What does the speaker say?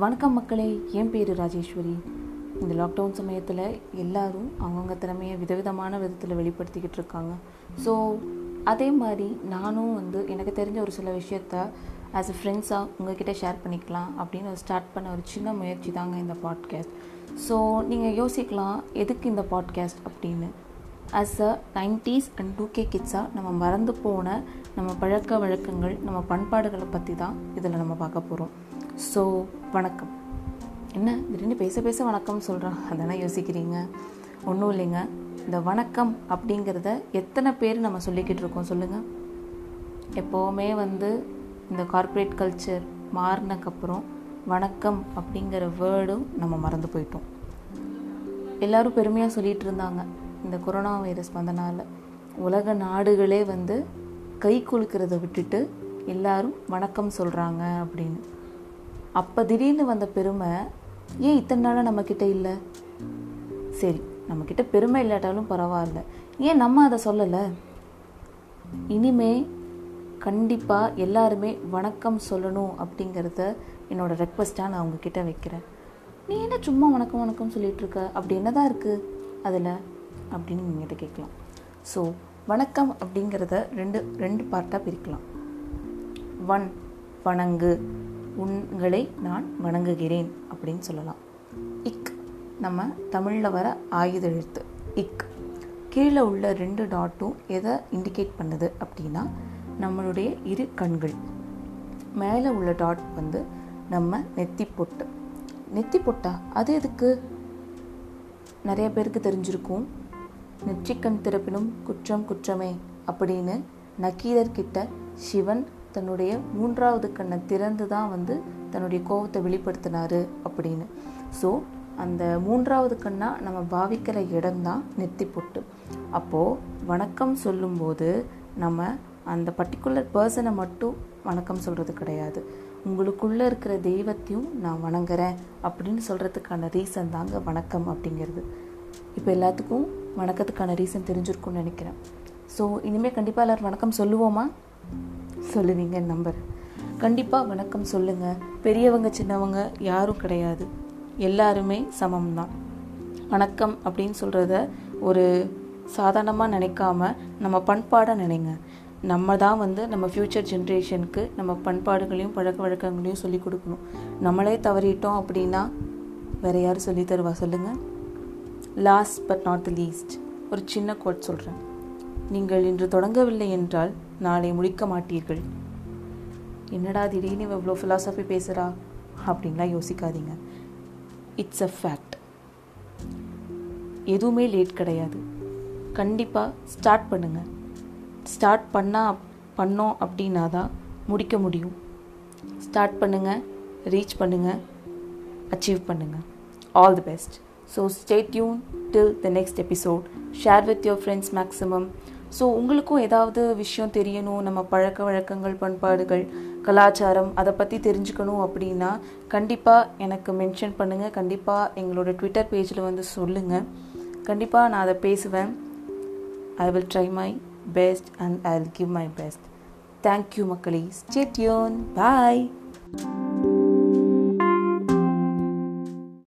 வணக்கம் மக்களே என் பேர் ராஜேஸ்வரி. இந்த லாக்டவுன் சமயத்தில் எல்லாரும் அவங்கவுங்க திறமையை விதவிதமான விதத்தில் வெளிப்படுத்திக்கிட்டு இருக்காங்க. ஸோ அதே மாதிரி நானும் வந்து எனக்கு தெரிஞ்ச ஒரு சில விஷயத்த ஆஸ் எ ஃப்ரெண்ட்ஸாக உங்ககிட்ட ஷேர் பண்ணிக்கலாம் அப்படின்னு ஸ்டார்ட் பண்ண ஒரு சின்ன முயற்சி தாங்க இந்த பாட்காஸ்ட் ஸோ நீங்கள் யோசிக்கலாம் எதுக்கு இந்த பாட்காஸ்ட் அப்படின்னு? As a nineties and two K கிட்ஸாக நம்ம மறந்து போன நம்ம பழக்க வழக்கங்கள் நம்ம பண்பாடுகளை பற்றி தான் இதில் நம்ம பார்க்க போகிறோம் ஸோ வணக்கம். என்ன? திடீர்னு பேச பேச வணக்கம் சொல்கிறேன் அதெல்லாம் யோசிக்கிறீங்க? ஒன்றும் இல்லைங்க. இந்த வணக்கம் அப்படிங்கிறத எத்தனை பேர் நம்ம சொல்லிக்கிட்டு இருக்கோம் சொல்லுங்கள் எப்போவுமே வந்து இந்த கார்ப்பரேட் கல்ச்சர் மாறினக்கப்புறம் வணக்கம் அப்படிங்கிற வேர்டும் நம்ம மறந்து போயிட்டோம். எல்லோரும் பெருமையாக சொல்லிகிட்டு இருந்தாங்க. இந்த கொரோனா வைரஸ் வந்தனால். உலக நாடுகளே வந்து கை குலுக்கிறத விட்டுட்டு எல்லாரும் வணக்கம் சொல்கிறாங்க அப்படின்னு. அப்போ திடீர்னு வந்த பெருமை ஏன் இத்தனை நாளாக நம்மக்கிட்ட இல்லை? சரி நம்மக்கிட்ட பெருமை இல்லாட்டாலும் பரவாயில்ல. ஏன் நம்ம அதை சொல்லலை? இனிமே கண்டிப்பாக எல்லாருமே வணக்கம் சொல்லணும் அப்படிங்கிறத என்னோடய ரெக்வஸ்ட்டாக நான் உங்ககிட்ட வைக்கிறேன். நீ என்ன சும்மா வணக்கம் வணக்கம் சொல்லிகிட்ருக்க இருக்க? அப்படி என்னதான் இருக்குது அதில்? அப்படின்னு உங்ககிட்ட கேட்கலாம். ஸோ வணக்கம் அப்படிங்கிறத ரெண்டு ரெண்டு பார்ட்டாக பிரிக்கலாம். வன் வணங்கு உங்களை நான் வணங்குகிறேன் அப்படின்னு சொல்லலாம். இக் நம்ம தமிழில் வர ஆயுத எழுத்து. இக் கீழே உள்ள ரெண்டு டாட்டும் எதை இண்டிகேட் பண்ணுது அப்படின்னா நம்மளுடைய இரு கண்கள். மேலே உள்ள டாட் வந்து நம்ம நெத்தி பொட்டு. நெத்தி பொட்டா அது எதுக்கு? நிறைய பேருக்கு தெரிஞ்சிருக்கும். நெற்றிக்கண் திறப்பினும் குற்றம் குற்றமே அப்படின்னு நக்கீரர்கிட்ட சிவன் தன்னுடைய மூன்றாவது கண்ணை திறந்து தான் வந்து தன்னுடைய கோபத்தை வெளிப்படுத்தினாரு அப்படின்னு. ஸோ அந்த மூன்றாவது கண்ணாக நம்ம பாவிக்கிற இடம்தான் நெத்தி பொட்டு. அப்போது வணக்கம் சொல்லும்போது நம்ம அந்த பர்டிகுலர் பர்சனை மட்டும் வணக்கம் சொல்கிறது கிடையாது. உங்களுக்குள்ளே இருக்கிற தெய்வத்தையும் நான் வணங்குறேன் அப்படின்னு சொல்கிறதுக்கான ரீசன் தாங்க வணக்கம் அப்படிங்கிறது. இப்போ எல்லாத்துக்கும் வணக்கத்துக்கான ரீசன் தெரிஞ்சிருக்கும்னு நினைக்கிறேன். ஸோ இனிமேல் கண்டிப்பாக எல்லோரும் வணக்கம் சொல்லுவோமா? சொல்லுவீங்க நம்பர். கண்டிப்பாக வணக்கம் சொல்லுங்கள் பெரியவங்க சின்னவங்க யாரும் கிடையாது. எல்லாருமே சமம் தான் வணக்கம் அப்படின்னு சொல்கிறத ஒரு சாதாரணமாக நினைக்காம நம்ம பண்பாடாக நினைங்க. நம்ம தான் வந்து நம்ம ஃப்யூச்சர் ஜென்ரேஷனுக்கு நம்ம பண்பாடுகளையும் பழக்க வழக்கங்களையும் சொல்லி கொடுக்கணும். நம்மளே தவறிட்டோம் அப்படின்னா வேறு யார் சொல்லி தருவா? சொல்லுங்கள் last but not the least ஒரு சின்ன கோட் சொல்கிறேன் நீங்கள் இன்று தொடங்கவில்லை என்றால் நாளை முடிக்க மாட்டீர்கள். என்னடா திடீர்னு இவ்வளோ ஃபிலாசபி பேசுகிறா அப்படின்லாம் யோசிக்காதீங்க. இட்ஸ் அ ஃபேக்ட் எதுவுமே லேட் கிடையாது. கண்டிப்பாக ஸ்டார்ட் பண்ணுங்கள் ஸ்டார்ட் பண்ணால் பண்ணோம் அப்படின்னா தான் முடிக்க முடியும். ஸ்டார்ட் பண்ணுங்கள் ரீச் பண்ணுங்கள் அச்சீவ் பண்ணுங்கள் all the best so stay tune till the next episode share with your friends maximum so உங்களுக்கும் ஏதாவது விஷயம் தெரியணும் நம்ம பழக்க வழக்கங்கள் பண்பாடுகள் கலாச்சாரம் அதை பற்றி தெரிஞ்சுக்கணும் அப்படின்னா கண்டிப்பாக எனக்கு மென்ஷன் பண்ணுங்கள் கண்டிப்பாக எங்களோட ட்விட்டர் பேஜில் வந்து சொல்லுங்கள் கண்டிப்பாக நான் அதை பேசுவேன். I will try my best and I will give my best thank you மக்களே. Stay tune bye thank you